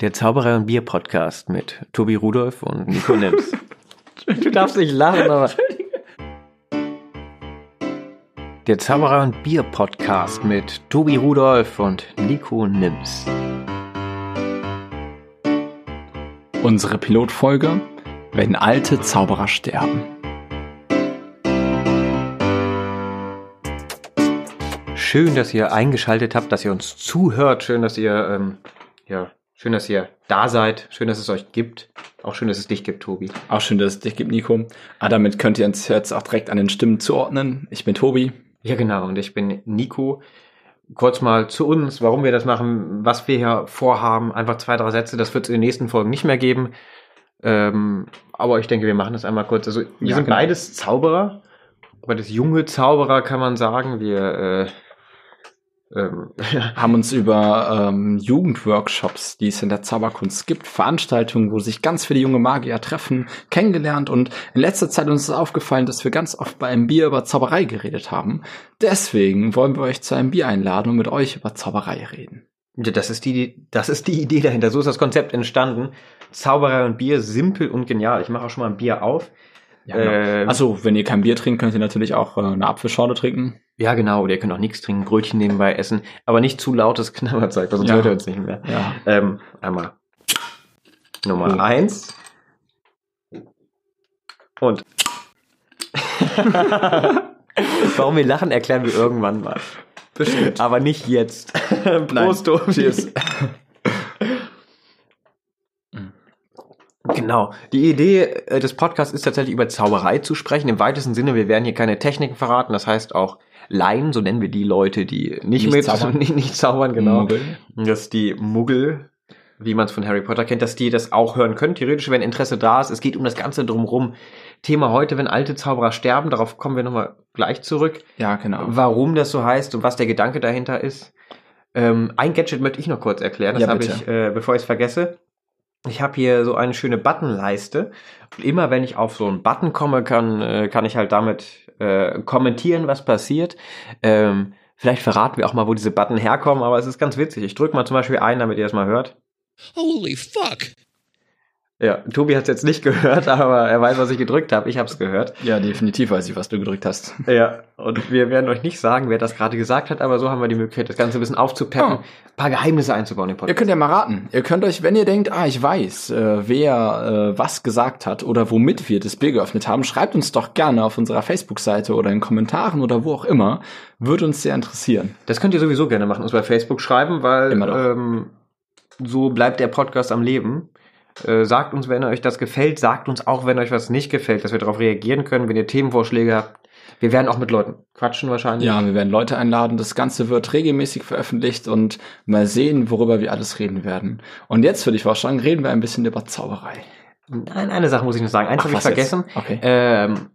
Der Zauberei und Bier Podcast mit Tobi Rudolf und Nico Nims. du darfst nicht lachen, aber. Der Zauberei und Bier Podcast mit Tobi Rudolf und Nico Nims. Unsere Pilotfolge, wenn alte Zauberer sterben. Schön, dass ihr eingeschaltet habt, dass ihr uns zuhört. Schön, dass ihr, ähm, ja, schön, dass ihr da seid. Schön, dass es euch gibt. Auch schön, dass es dich gibt, Tobi. Auch schön, dass es dich gibt, Nico. Ah, damit könnt ihr uns jetzt auch direkt an den Stimmen zuordnen. Ich bin Tobi. Ja, genau. Und ich bin Nico. Kurz mal zu uns, warum wir das machen, was wir hier vorhaben. Einfach zwei, drei Sätze. Das wird es in den nächsten Folgen nicht mehr geben. Ähm, aber ich denke, wir machen das einmal kurz. Also, wir Ja, sind genau. beides Zauberer. Beides junge Zauberer, kann man sagen. Wir, äh, ähm, Haben uns über ähm, Jugendworkshops, die es in der Zauberkunst gibt, Veranstaltungen, wo sich ganz viele junge Magier treffen, kennengelernt und in letzter Zeit uns ist aufgefallen, dass wir ganz oft bei einem Bier über Zauberei geredet haben. Deswegen wollen wir euch zu einem Bier einladen und mit euch über Zauberei reden. Ja, das ist die, das ist die Idee dahinter. So ist das Konzept entstanden. Zauberei und Bier, simpel und genial. Ich mache auch schon mal ein Bier auf. Ja, genau. Ähm, Also, wenn ihr kein Bier trinkt, könnt ihr natürlich auch äh, eine Apfelschorle trinken. Ja, genau. Oder ihr könnt auch nichts trinken, Brötchen nebenbei essen, aber nicht zu lautes Knabberzeug, sonst Ja. hört ihr uns nicht mehr. Ja. Ähm, einmal. Nummer Oh. eins. Und. Warum wir lachen, erklären wir irgendwann mal. Bestimmt. Aber nicht jetzt. Prost, Tobi. Cheers. Genau. Die Idee äh, des Podcasts ist tatsächlich über Zauberei zu sprechen. Im weitesten Sinne, wir werden hier keine Techniken verraten. Das heißt auch Laien, so nennen wir die Leute, die nicht, Nicht mit zaubern. nicht, nicht zaubern, genau. Muggel. Dass die Muggel, wie man es von Harry Potter kennt, dass die das auch hören können. Theoretisch, wenn Interesse da ist. Es geht um das Ganze drumherum. Thema heute, wenn alte Zauberer sterben, darauf kommen wir nochmal gleich zurück. Ja, genau. Warum das so heißt und was der Gedanke dahinter ist. Ähm, ein Gadget möchte ich noch kurz erklären, das Ja, habe ich, äh, bevor ich es vergesse. Ich habe hier so eine schöne Buttonleiste. Immer wenn ich auf so einen Button komme, kann, äh, kann ich halt damit äh, kommentieren, was passiert. Ähm, vielleicht verraten wir auch mal, wo diese Button herkommen, aber es ist ganz witzig. Ich drücke mal zum Beispiel ein, damit ihr das mal hört. Holy fuck! Ja, Tobi hat es jetzt nicht gehört, aber er weiß, was ich gedrückt habe. Ich habe es gehört. Ja, definitiv weiß ich, was du gedrückt hast. Ja, und wir werden euch nicht sagen, wer das gerade gesagt hat, aber so haben wir die Möglichkeit, das Ganze ein bisschen aufzupeppen, Oh. ein paar Geheimnisse einzubauen im Ihr Podcast. könnt ja mal raten. Ihr könnt euch, wenn ihr denkt, ah, ich weiß, äh, wer äh, was gesagt hat oder womit wir das Bier geöffnet haben, schreibt uns doch gerne auf unserer Facebook-Seite oder in Kommentaren oder wo auch immer. Würde uns sehr interessieren. Das könnt ihr sowieso gerne machen, uns bei Facebook schreiben, weil ähm, so bleibt der Podcast am Leben. Äh, sagt uns, wenn euch das gefällt, sagt uns auch, wenn euch was nicht gefällt, dass wir darauf reagieren können, wenn ihr Themenvorschläge habt. Wir werden auch mit Leuten quatschen wahrscheinlich. Ja, wir werden Leute einladen. Das Ganze wird regelmäßig veröffentlicht und mal sehen, worüber wir alles reden werden. Und jetzt würde ich vorschlagen, reden wir ein bisschen über Zauberei. Nein, eine Sache muss ich noch sagen. Eins Ach, habe ich was jetzt? vergessen. Okay. Ähm,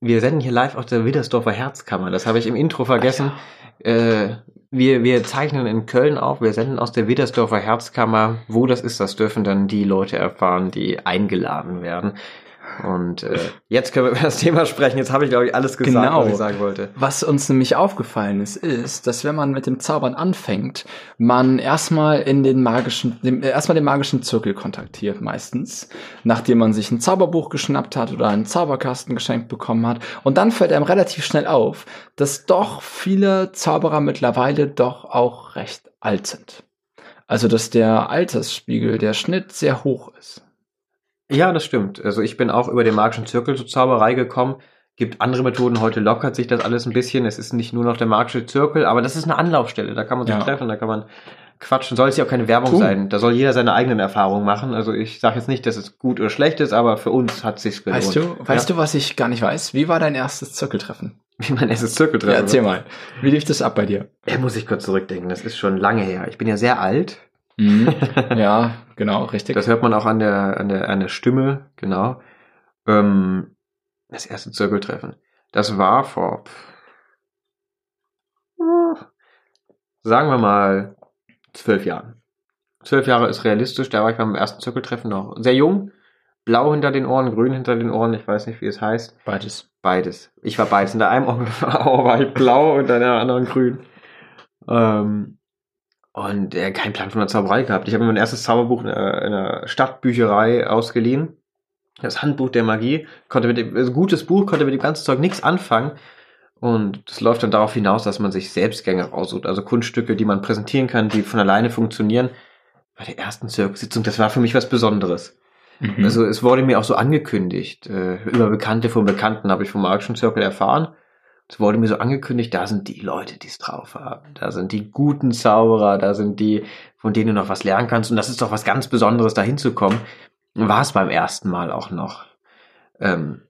wir senden hier live aus der Widdersdorfer Herzkammer. Das habe ich im Intro vergessen. Äh, wir, wir zeichnen in Köln auf. Wir senden aus der Widdersdorfer Herzkammer. Wo das ist, das dürfen dann die Leute erfahren, die eingeladen werden. Und äh, jetzt können wir über das Thema sprechen. Jetzt habe ich, glaube ich, alles gesagt, Genau. was ich sagen wollte. Was uns nämlich aufgefallen ist, ist, dass wenn man mit dem Zaubern anfängt, man erstmal in den magischen, dem, äh, erstmal den magischen Zirkel kontaktiert meistens, nachdem man sich ein Zauberbuch geschnappt hat oder einen Zauberkasten geschenkt bekommen hat. Und dann fällt einem relativ schnell auf, dass doch viele Zauberer mittlerweile doch auch recht alt sind. Also, dass der Altersspiegel, der Schnitt sehr hoch ist. Ja, das stimmt. Also ich bin auch über den magischen Zirkel zur Zauberei gekommen. Gibt andere Methoden. Heute lockert sich das alles ein bisschen. Es ist nicht nur noch der magische Zirkel, aber das ist eine Anlaufstelle. Da kann man sich Ja. treffen, da kann man quatschen. Soll es ja auch keine Werbung Tun. sein. Da soll jeder seine eigenen Erfahrungen machen. Also ich sage jetzt nicht, dass es gut oder schlecht ist, aber für uns hat sich's gelohnt. Weißt du, weißt du, was ich gar nicht weiß? Wie war dein erstes Zirkeltreffen? Wie mein erstes Zirkeltreffen. Ja, erzähl mal. Wie lief das ab bei dir? Ja, muss ich kurz zurückdenken. Das ist schon lange her. Ich bin ja sehr alt. Mhm. ja, genau, richtig. Das hört man auch an der, an der, an der Stimme, genau. Ähm, das erste Zirkeltreffen. Das war vor, sagen wir mal, zwölf Jahren. Zwölf Jahre ist realistisch, da war ich beim ersten Zirkeltreffen noch sehr jung. Blau hinter den Ohren, grün hinter den Ohren, ich weiß nicht, wie es heißt. Beides. Beides. Ich war beides. In der einen Ohr war ich blau und in der anderen grün. Ähm, und äh, keinen Plan von der Zauberei gehabt. Ich habe mir mein erstes Zauberbuch in einer, einer Stadtbücherei ausgeliehen. Das Handbuch der Magie. Konnte mit dem, also gutes Buch, konnte mit dem ganzen Zeug nichts anfangen. Und das läuft dann darauf hinaus, dass man sich Selbstgänge raussucht. Also Kunststücke, die man präsentieren kann, die von alleine funktionieren. Bei der ersten Zirkussitzung, das war für mich was Besonderes. Mhm. Also es wurde mir auch so angekündigt. Äh, über Bekannte von Bekannten habe ich vom Magischen Circle erfahren. Es wurde mir so angekündigt, da sind die Leute, die es drauf haben. Da sind die guten Zauberer, da sind die, von denen du noch was lernen kannst. Und das ist doch was ganz Besonderes, da hinzukommen. War es beim ersten Mal auch noch. Ähm,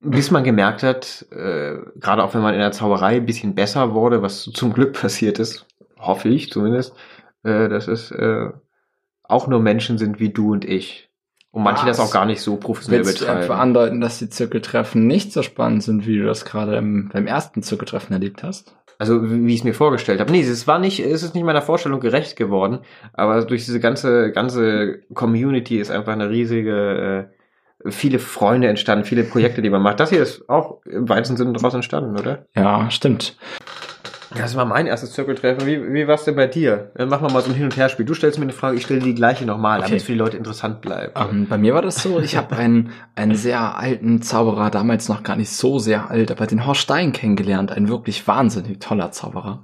bis man gemerkt hat, äh, gerade auch wenn man in der Zauberei ein bisschen besser wurde, was zum Glück passiert ist, hoffe ich zumindest, äh, dass es äh, auch nur Menschen sind wie du und ich. Und manche das auch gar nicht so professionell Willst du etwa betreiben. andeuten, dass die Zirkeltreffen nicht so spannend sind, wie du das gerade im, beim ersten Zirkeltreffen erlebt hast? Also wie wie ich es mir vorgestellt habe. Nee, es war nicht, es ist nicht meiner Vorstellung gerecht geworden, aber durch diese ganze ganze Community ist einfach eine riesige äh, viele Freunde entstanden, viele Projekte, die man macht. Das hier ist auch im weitesten Sinne daraus entstanden, oder? Ja, stimmt. Das war mein erstes Zirkeltreffen. Wie, wie war es denn bei dir? Dann machen wir mal so ein Hin- und Herspiel. Du stellst mir eine Frage, ich stelle die gleiche nochmal, Okay. damit es für die Leute interessant bleibt. Ähm, bei mir war das so, ich habe einen, einen sehr alten Zauberer, damals noch gar nicht so sehr alt, aber den Horst Stein kennengelernt, ein wirklich wahnsinnig toller Zauberer.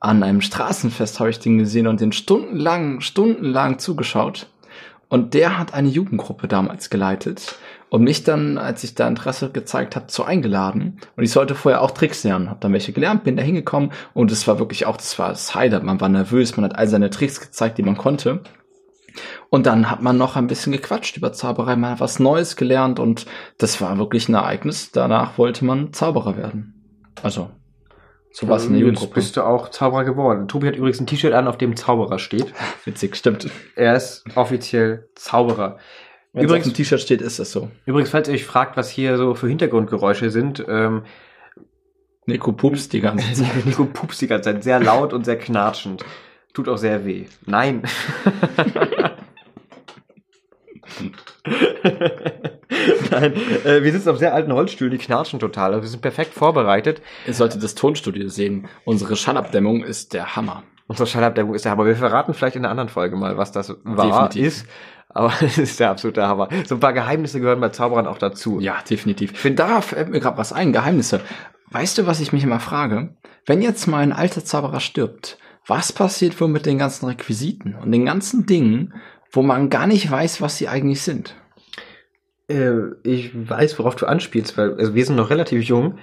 An einem Straßenfest habe ich den gesehen und den stundenlang, stundenlang zugeschaut. Und der hat eine Jugendgruppe damals geleitet und mich dann, als ich da Interesse gezeigt habe, zu eingeladen. Und ich sollte vorher auch Tricks lernen. Habe dann welche gelernt, bin da hingekommen und es war wirklich auch, das war das Highlight. Man war nervös, man hat all seine Tricks gezeigt, die man konnte. Und dann hat man noch ein bisschen gequatscht über Zauberei, man hat was Neues gelernt und das war wirklich ein Ereignis. Danach wollte man Zauberer werden. Also, so was in der Jugendgruppe. bist du auch Zauberer geworden. Tobi hat übrigens ein T-Shirt an, auf dem Zauberer steht. Witzig, stimmt. Er ist offiziell Zauberer. Wenn Übrigens- auf dem T-Shirt steht, ist das so. Übrigens, falls ihr euch fragt, was hier so für Hintergrundgeräusche sind, ähm, Nico pups die ganze Zeit. Nico pupst die ganze Zeit, sehr laut und sehr knatschend. Tut auch sehr weh. Nein. Nein, äh, wir sitzen auf sehr alten Holzstühlen, die knatschen total. Also wir sind perfekt vorbereitet. Ihr solltet das Tonstudio sehen. Unsere Schallabdämmung ist der Hammer. Unsere Schallabdeckung ist der Hammer. Wir verraten vielleicht in einer anderen Folge mal, was das war, Definitiv. ist. Aber es ist der absolute Hammer. So ein paar Geheimnisse gehören bei Zauberern auch dazu. Ja, definitiv. Ich finde, da fällt mir gerade was ein, Geheimnisse. Weißt du, was ich mich immer frage? Wenn jetzt mal ein alter Zauberer stirbt, was passiert wohl mit den ganzen Requisiten und den ganzen Dingen, wo man gar nicht weiß, was sie eigentlich sind? Äh, ich weiß, worauf du anspielst, weil also wir sind noch relativ jung.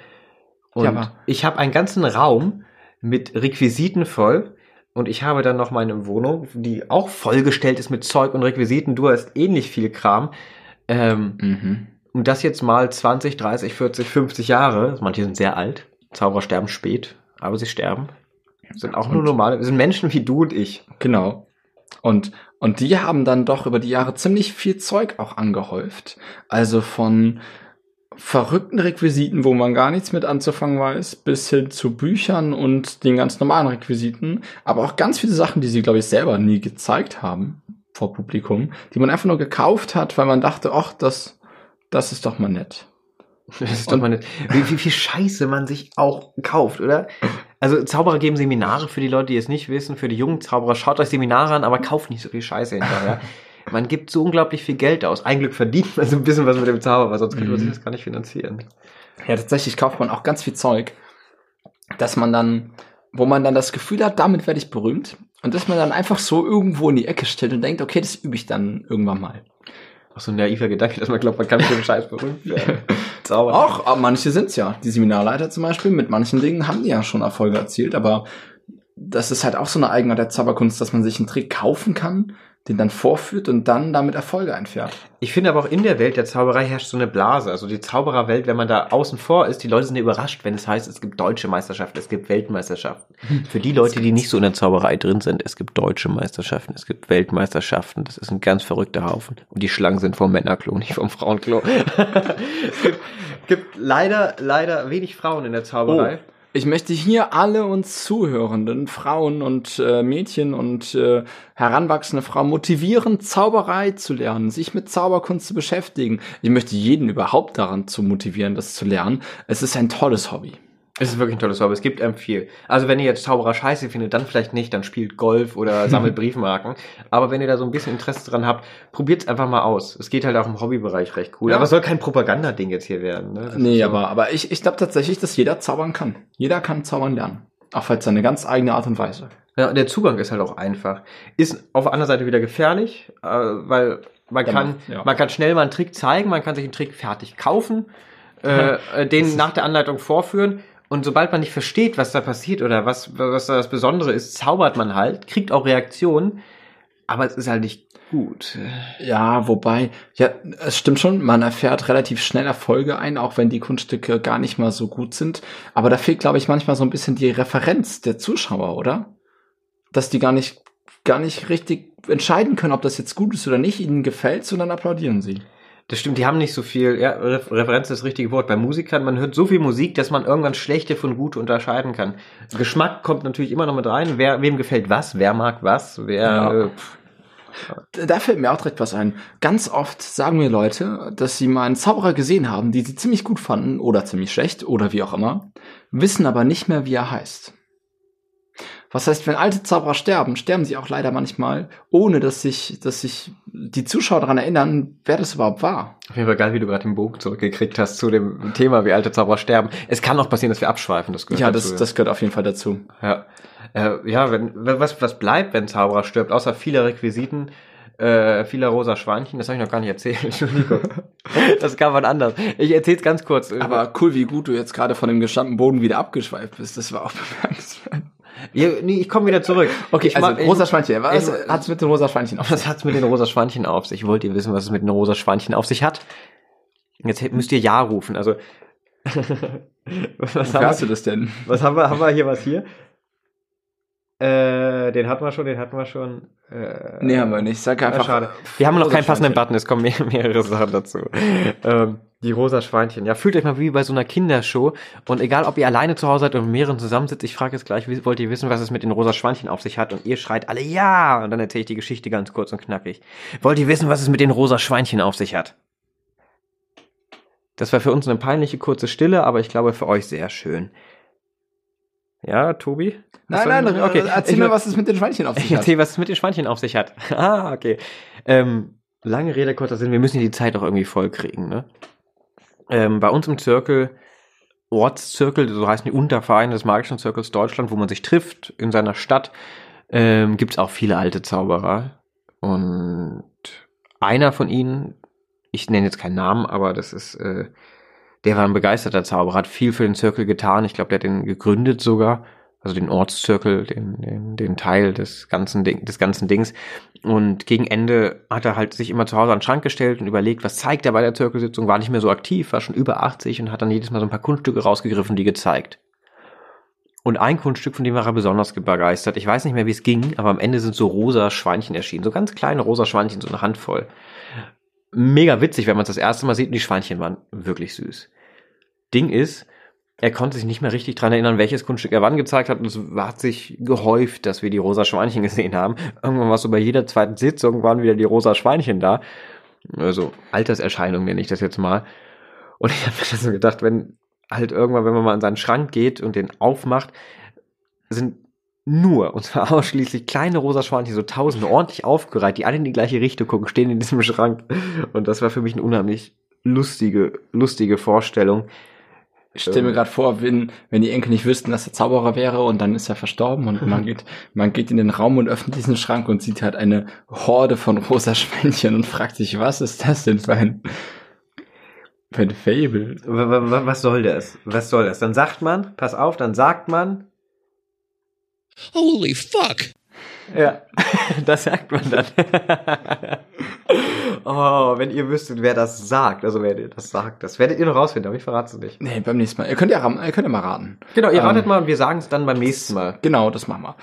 Und Ja, aber- ich habe einen ganzen Raum mit Requisiten voll. Und ich habe dann noch meine Wohnung, die auch vollgestellt ist mit Zeug und Requisiten. Du hast ähnlich viel Kram. Ähm, Mhm. und das jetzt mal 20, 30, 40, 50 Jahre. Manche sind sehr alt. Zauberer sterben spät, aber sie sterben. Sind auch nur Und- normale, sind Menschen wie du und ich. Genau. Und, und die haben dann doch über die Jahre ziemlich viel Zeug auch angehäuft. Also von verrückten Requisiten, wo man gar nichts mit anzufangen weiß, bis hin zu Büchern und den ganz normalen Requisiten. Aber auch ganz viele Sachen, die sie, glaube ich, selber nie gezeigt haben vor Publikum, die man einfach nur gekauft hat, weil man dachte, ach, das, das ist doch mal nett. Das ist doch mal nicht, wie, wie viel Scheiße man sich auch kauft, oder? Also Zauberer geben Seminare für die Leute, die es nicht wissen, für die jungen Zauberer. Schaut euch Seminare an, aber kauft nicht so viel Scheiße hinterher. Man gibt so unglaublich viel Geld aus. Ein Glück verdient man so ein bisschen was mit dem Zauber, weil sonst könnte man Mhm. sich das gar nicht finanzieren. Ja, tatsächlich kauft man auch ganz viel Zeug, dass man dann, wo man dann das Gefühl hat, damit werde ich berühmt. Und dass man dann einfach so irgendwo in die Ecke stellt und denkt, okay, das übe ich dann irgendwann mal. Auch so ein naiver Gedanke, dass man glaubt, man kann mit dem Scheiß berühmt werden. Zauber. Auch, aber manche sind's ja. Die Seminarleiter zum Beispiel, mit manchen Dingen haben die ja schon Erfolge erzielt, aber das ist halt auch so eine Eigenart der Zauberkunst, dass man sich einen Trick kaufen kann, den dann vorführt und dann damit Erfolge einfährt. Ich finde aber auch in der Welt der Zauberei herrscht so eine Blase. Also die Zaubererwelt, wenn man da außen vor ist, die Leute sind ja überrascht, wenn es heißt, es gibt deutsche Meisterschaften, es gibt Weltmeisterschaften. Für die Leute, die nicht so in der Zauberei drin sind, es gibt deutsche Meisterschaften, es gibt Weltmeisterschaften. Das ist ein ganz verrückter Haufen. Und die Schlangen sind vom Männerklo, nicht vom Frauenklo. es gibt, gibt leider, leider wenig Frauen in der Zauberei. Ich möchte hier alle uns zuhörenden Frauen und äh, Mädchen und äh, heranwachsende Frauen motivieren, Zauberei zu lernen, sich mit Zauberkunst zu beschäftigen. Ich möchte jeden überhaupt daran zu motivieren, das zu lernen. Es ist ein tolles Hobby. Es ist wirklich ein tolles Hobby. Es gibt einem viel. Also wenn ihr jetzt Zauberer scheiße findet, dann vielleicht nicht, dann spielt Golf oder sammelt Briefmarken. Aber wenn ihr da so ein bisschen Interesse dran habt, probiert es einfach mal aus. Es geht halt auch im Hobbybereich recht cool. Ja. Aber es soll kein Propagandading jetzt hier werden. Ne? Das Nee, so- aber, aber ich, ich glaube tatsächlich, dass jeder zaubern kann. Jeder kann zaubern lernen. Auch als seine ganz eigene Art und Weise. Ja, der Zugang ist halt auch einfach. Ist auf der anderen Seite wieder gefährlich, äh, weil man Ja, kann, man- ja. man kann schnell mal einen Trick zeigen, man kann sich einen Trick fertig kaufen, äh, äh, den nach der Anleitung vorführen. Und sobald man nicht versteht, was da passiert oder was, was da das Besondere ist, zaubert man halt, kriegt auch Reaktionen, aber es ist halt nicht gut. Ja, wobei, ja, es stimmt schon, man erfährt relativ schnell Erfolge ein, auch wenn die Kunststücke gar nicht mal so gut sind. Aber da fehlt, glaube ich, manchmal so ein bisschen die Referenz der Zuschauer, oder? Dass die gar nicht, gar nicht richtig entscheiden können, ob das jetzt gut ist oder nicht. Ihnen gefällt sondern applaudieren sie. Das stimmt, die haben nicht so viel, ja, Re Referenz ist das richtige Wort. Bei Musikern, man hört so viel Musik, dass man irgendwann schlechte von gut unterscheiden kann. Geschmack kommt natürlich immer noch mit rein. Wer, wem gefällt was? Wer mag was? Wer, Ja. äh, Da da fällt mir auch direkt was ein. Ganz oft sagen mir Leute, dass sie mal einen Zauberer gesehen haben, die sie ziemlich gut fanden oder ziemlich schlecht oder wie auch immer, wissen aber nicht mehr, wie er heißt. Was heißt, wenn alte Zauberer sterben, sterben sie auch leider manchmal, ohne dass sich, dass sich die Zuschauer daran erinnern, wer das überhaupt war. Auf jeden Fall geil, wie du gerade den Bogen zurückgekriegt hast zu dem Thema, wie alte Zauberer sterben. Es kann auch passieren, dass wir abschweifen. Das gehört Ja, dazu. das, das gehört auf jeden Fall dazu. ja, äh, ja wenn, was, was bleibt, wenn Zauberer stirbt, außer vieler Requisiten, äh, vieler rosa Schweinchen, das habe ich noch gar nicht erzählt. Entschuldigung. das kann man anders. Ich erzähl's ganz kurz. Aber cool, wie gut du jetzt gerade von dem gestandenen Boden wieder abgeschweift bist. Das war auch bemerkenswert. Ja, nee, ich komme wieder zurück. Okay, ich also ich- rosa Schweinchen. Was ich- hat's mit dem rosa Schweinchen auf? Was hat's mit den rosa Schweinchen auf sich? Wollt ihr wissen, was es mit den rosa Schweinchen auf sich hat? Jetzt müsst ihr Ja rufen. Also was, Wie haben hast du das denn? was haben wir? Haben wir hier was hier? Äh, den hatten wir schon, den hatten wir schon. Äh, Nee, haben wir nicht. Sag einfach. schade. Wir haben noch keinen passenden. Button, es kommen mehr, mehrere Sachen dazu. Ähm, die rosa Schweinchen. Ja, fühlt euch mal wie bei so einer Kindershow. Und egal, ob ihr alleine zu Hause seid oder mit mehreren zusammensitzt, ich frage jetzt gleich, wie- wollt ihr wissen, was es mit den rosa Schweinchen auf sich hat? Und ihr schreit alle Ja! Und dann erzähle ich die Geschichte ganz kurz und knackig. Wollt ihr wissen, was es mit den rosa Schweinchen auf sich hat? Das war für uns eine peinliche kurze Stille, aber ich glaube für euch sehr schön. Ja, Tobi? Nein, soll- nein, okay. Erzähl Ich- mir, was es mit den Schweinchen auf ich sich hat. erzähl, was es mit den Schweinchen auf sich hat. ah, okay. Ähm, lange Rede, kurzer Sinn, wir müssen die Zeit auch irgendwie voll kriegen, ne? Ähm, bei uns im Zirkel, Ortszirkel, so heißen die Untervereine des Magischen Zirkels Deutschland, wo man sich trifft in seiner Stadt, ähm, gibt's auch viele alte Zauberer. Und einer von ihnen, ich nenne jetzt keinen Namen, aber das ist, äh, der war ein begeisterter Zauberer, hat viel für den Zirkel getan. Ich glaube, der hat den gegründet sogar also den Ortszirkel, den, den, den Teil des ganzen, Ding, des ganzen Dings. Und gegen Ende hat er halt sich immer zu Hause an den Schrank gestellt und überlegt, was zeigt er bei der Zirkelsitzung, war nicht mehr so aktiv, war schon über 80 und hat dann jedes Mal so ein paar Kunststücke rausgegriffen, die gezeigt. Und ein Kunststück, von dem war er besonders begeistert. Ich weiß nicht mehr, wie es ging, aber am Ende sind so rosa Schweinchen erschienen. So ganz kleine rosa Schweinchen, so eine Handvoll. Mega witzig, wenn man es das erste Mal sieht und die Schweinchen waren wirklich süß. Ding ist, er konnte sich nicht mehr richtig dran erinnern, welches Kunststück er wann gezeigt hat. Und es hat sich gehäuft, dass wir die rosa Schweinchen gesehen haben. Irgendwann war es so bei jeder zweiten Sitzung, waren wieder die rosa Schweinchen da. Also Alterserscheinung nenne ich das jetzt mal. Und ich habe mir so gedacht, wenn halt irgendwann, wenn man mal in seinen Schrank geht und den aufmacht, sind nur, und zwar ausschließlich kleine rosa Schweinchen, so tausende ordentlich aufgereiht, die alle in die gleiche Richtung gucken, stehen in diesem Schrank. Und das war für mich eine unheimlich lustige, lustige Vorstellung. Ich stelle mir gerade vor, wenn, wenn die Enkel nicht wüssten, dass er Zauberer wäre und dann ist er verstorben und man geht, man geht in den Raum und öffnet diesen Schrank und sieht halt eine Horde von rosa Schweinchen und fragt sich, was ist das denn für ein, für ein Fable? Wa- wa- wa- Was soll das? Was soll das? Dann sagt man, pass auf, dann sagt man, Holy fuck! Ja, das sagt man dann. oh, wenn ihr wüsstet, wer das sagt, also wer das sagt, das werdet ihr noch rausfinden, aber ich verrate es nicht. Nee, beim nächsten Mal. Ihr könnt ja, ihr könnt ja mal raten. Genau, ihr Ähm, ratet mal und wir sagen es dann beim nächsten Mal. Genau, das machen wir.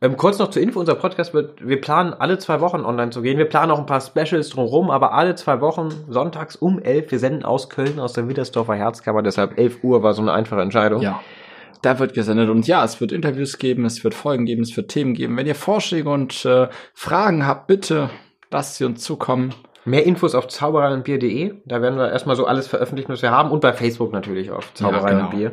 Ähm, kurz noch zur Info, unser Podcast wird, wir planen alle zwei Wochen online zu gehen. Wir planen auch ein paar Specials drumherum, aber alle zwei Wochen, sonntags um elf, wir senden aus Köln, aus der Widersdorfer Herzkammer, deshalb 11 Uhr war so eine einfache Entscheidung. Ja. Da wird gesendet und ja, es wird Interviews geben, es wird Folgen geben, es wird Themen geben. Wenn ihr Vorschläge und äh, Fragen habt, bitte lasst sie uns zukommen. Mehr Infos auf zaubereiundbier.de. Da werden wir erstmal so alles veröffentlichen, was wir haben. Und bei Facebook natürlich auf Zauberei Ja, genau. und Bier.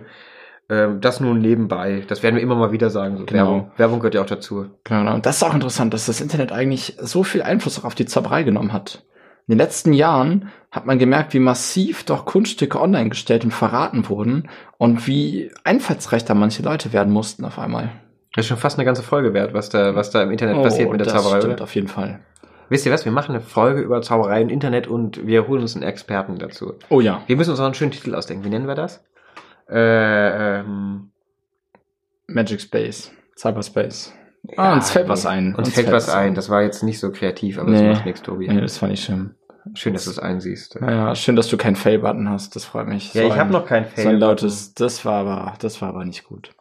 Ähm, das nur nebenbei. Das werden wir immer mal wieder sagen. So Genau. Werbung. Werbung gehört ja auch dazu. Genau. Und das ist auch interessant, dass das Internet eigentlich so viel Einfluss auch auf die Zauberei genommen hat. In den letzten Jahren hat man gemerkt, wie massiv doch Kunststücke online gestellt und verraten wurden und wie einfallsreicher manche Leute werden mussten auf einmal. Das ist schon fast eine ganze Folge wert, was da, was da im Internet passiert mit der Oh, das Zauberei. stimmt Oder? auf jeden Fall. Wisst ihr was? Wir machen eine Folge über Zauberei im Internet und wir holen uns einen Experten dazu. Oh ja. Wir müssen uns auch einen schönen Titel ausdenken. Wie nennen wir das? Äh, ähm, Magic Space, Cyberspace. Ah, uns fällt was ein. Uns fällt was ein. Das war jetzt nicht so kreativ, aber Nee. das macht nichts, Tobi. Nee, das fand ich schön. Schön, dass du es einsiehst. Naja, schön, dass du keinen Fail-Button hast. Das freut mich. Ja, So ich habe noch kein Fail. So ein lautes, das war aber, das war aber nicht gut.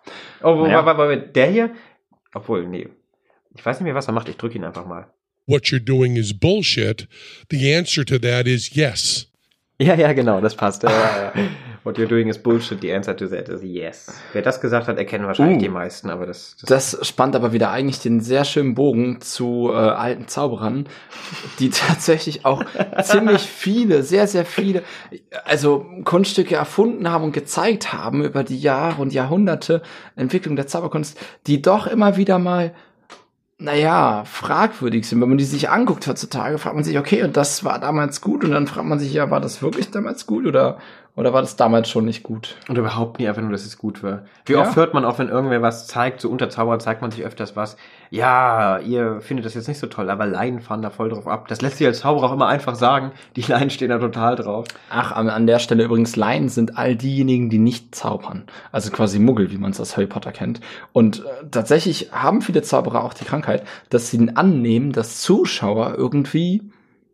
Oh, wo, Naja. war, war der hier? Obwohl, nee. Ich weiß nicht mehr, was er macht. Ich drücke ihn einfach mal. What you're doing is bullshit. The answer to that is yes. Ja, ja, genau, das passt. Ja, ja, ja. What you're doing is bullshit. The answer to that is yes. Wer das gesagt hat, erkennen wahrscheinlich Uh. die meisten, aber das, das, Das spannt aber wieder eigentlich den sehr schönen Bogen zu äh, alten Zauberern, die tatsächlich auch ziemlich viele, sehr, sehr viele, also Kunststücke erfunden haben und gezeigt haben über die Jahre und Jahrhunderte Entwicklung der Zauberkunst, die doch immer wieder mal naja, fragwürdig sind. Wenn man die sich anguckt heutzutage, fragt man sich, okay, und das war damals gut, und dann fragt man sich, ja, war das wirklich damals gut oder, oder war das damals schon nicht gut? Und überhaupt nie einfach nur, dass es gut war. Wie Ja. oft hört man auch, wenn irgendwer was zeigt, so unter Zauberern zeigt man sich öfters was. Ja, ihr findet das jetzt nicht so toll, aber Laien fahren da voll drauf ab. Das lässt sich als Zauberer auch immer einfach sagen. Die Laien stehen da total drauf. Ach, an, an der Stelle übrigens, Laien sind all diejenigen, die nicht zaubern. Also quasi Muggel, wie man es aus Harry Potter kennt. Und äh, tatsächlich haben viele Zauberer auch die Krankheit, dass sie annehmen, dass Zuschauer irgendwie